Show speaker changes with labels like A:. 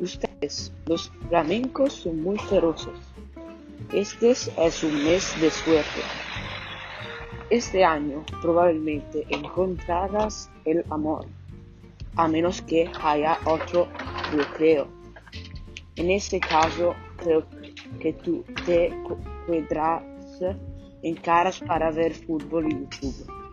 A: Ustedes, los flamencos son muy feroces. Este es un mes de suerte. Este año probablemente encontrarás el amor, a menos que haya otro creo. En este caso, creo que tú te quedarás en caras para ver fútbol y YouTube.